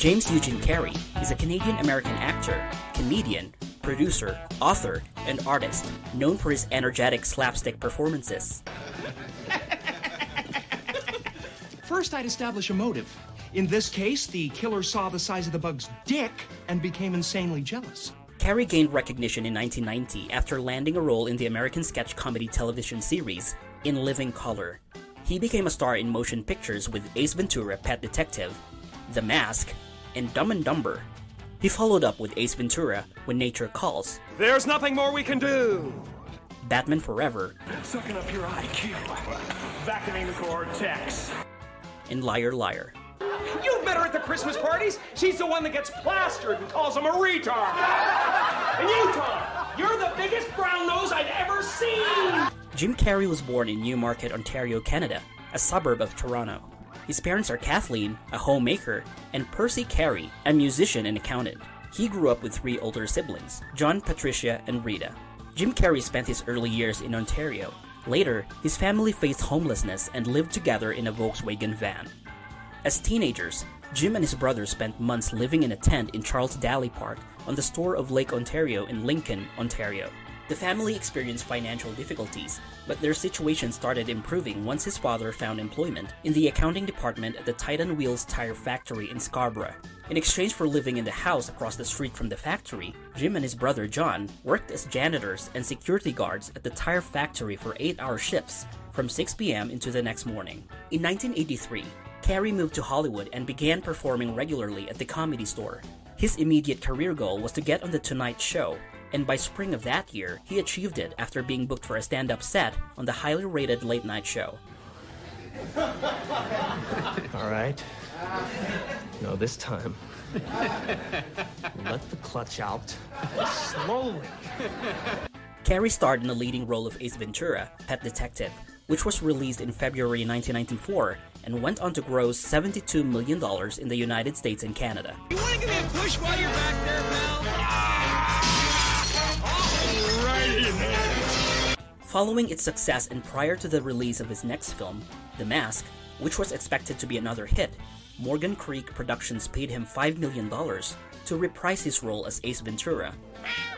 James Eugene Carrey is a Canadian American actor, comedian, producer, author, and artist known for his energetic slapstick performances. First, I'd establish a motive. In this case, the killer saw the size of the bug's dick and became insanely jealous. Carrey gained recognition in 1990 after landing a role in the American sketch comedy television series In Living Color. He became a star in motion pictures with Ace Ventura Pet Detective, The Mask, and Dumb and Dumber. He followed up with Ace Ventura When Nature Calls, There's nothing more we can do. Batman Forever, Sucking up your IQ. Vacuuming the cortex. and Liar Liar. You met her at the Christmas parties. She's the one that gets plastered and calls him a retard. And you, Tom, you're the biggest brown nose I've ever seen. Jim Carrey was born in Newmarket, Ontario, Canada, a suburb of Toronto. His parents are Kathleen, a homemaker, and Percy Carrey, a musician and accountant. He grew up with three older siblings, John, Patricia, and Rita. Jim Carrey spent his early years in Ontario. Later, his family faced homelessness and lived together in a Volkswagen van. As teenagers, Jim and his brother spent months living in a tent in Charles Daley Park on the shore of Lake Ontario in Lincoln, Ontario. The family experienced financial difficulties, but their situation started improving once his father found employment in the accounting department at the Titan Wheels tire factory in Scarborough. In exchange for living in the house across the street from the factory, Jim and his brother John worked as janitors and security guards at the tire factory for 8-hour shifts from 6 p.m. into the next morning. In 1983, Carrey moved to Hollywood and began performing regularly at the Comedy Store. His immediate career goal was to get on The Tonight Show, and by spring of that year, he achieved it after being booked for a stand up set on the highly rated late night show. All right. No, this time. Let the clutch out. Slowly. Carrey starred in the leading role of Ace Ventura, Pet Detective, which was released in February 1994 and went on to gross $72 million in the United States and Canada. You want to give me a push while you're back there, pal? Following its success and prior to the release of his next film, The Mask, which was expected to be another hit, Morgan Creek Productions paid him $5 million to reprise his role as Ace Ventura.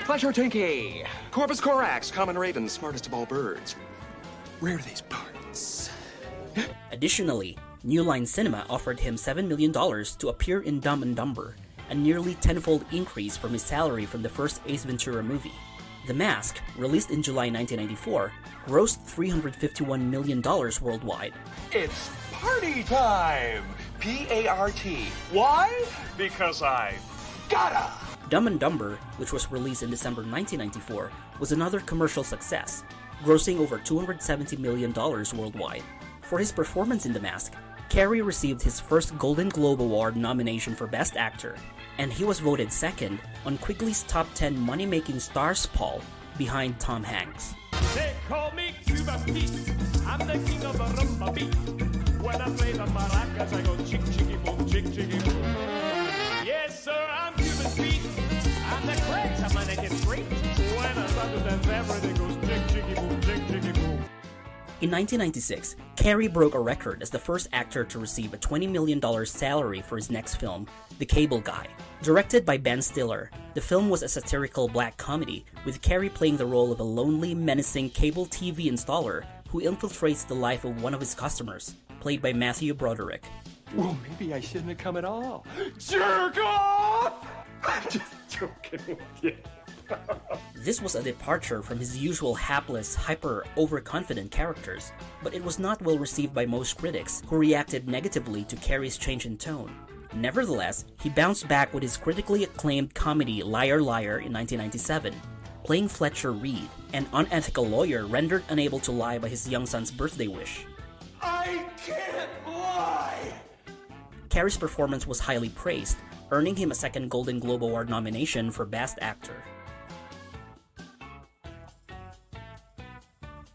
Pleasure Tinky! Corvus Corax, common raven, smartest of all birds. Where are these parts? Additionally, New Line Cinema offered him $7 million to appear in Dumb and Dumber, a nearly tenfold increase from his salary from the first Ace Ventura movie. The Mask, released in July 1994, grossed $351 million worldwide. It's party time. P A R T. Why? Because I gotta. Dumb and Dumber, which was released in December 1994, was another commercial success, grossing over $270 million worldwide. For his performance in The Mask, Carrey received his first Golden Globe Award nomination for Best Actor, and he was voted second on Quigley's Top 10 Money Making Stars poll behind Tom Hanks. They call me Cuban Pete. I'm the king of the rumba beat. When I play the maracas, I go chick chicky boom, chick chicky boom. Yes, sir, I'm Cuban Pete. I'm the craze of my naked street. When I start to dance, everything goes chick chicky boom, chick chicky boom. In 1996, Carrey broke a record as the first actor to receive a $20 million salary for his next film, The Cable Guy. Directed by Ben Stiller, the film was a satirical black comedy, with Carrey playing the role of a lonely, menacing cable TV installer who infiltrates the life of one of his customers, played by Matthew Broderick. Well, maybe I shouldn't have come at all. Jerk off! I'm just joking with you. This was a departure from his usual hapless, hyper, overconfident characters, but it was not well received by most critics, who reacted negatively to Carrey's change in tone. Nevertheless, he bounced back with his critically acclaimed comedy Liar Liar in 1997, playing Fletcher Reed, an unethical lawyer rendered unable to lie by his young son's birthday wish. I can't lie! Carrey's performance was highly praised, earning him a second Golden Globe Award nomination for Best Actor.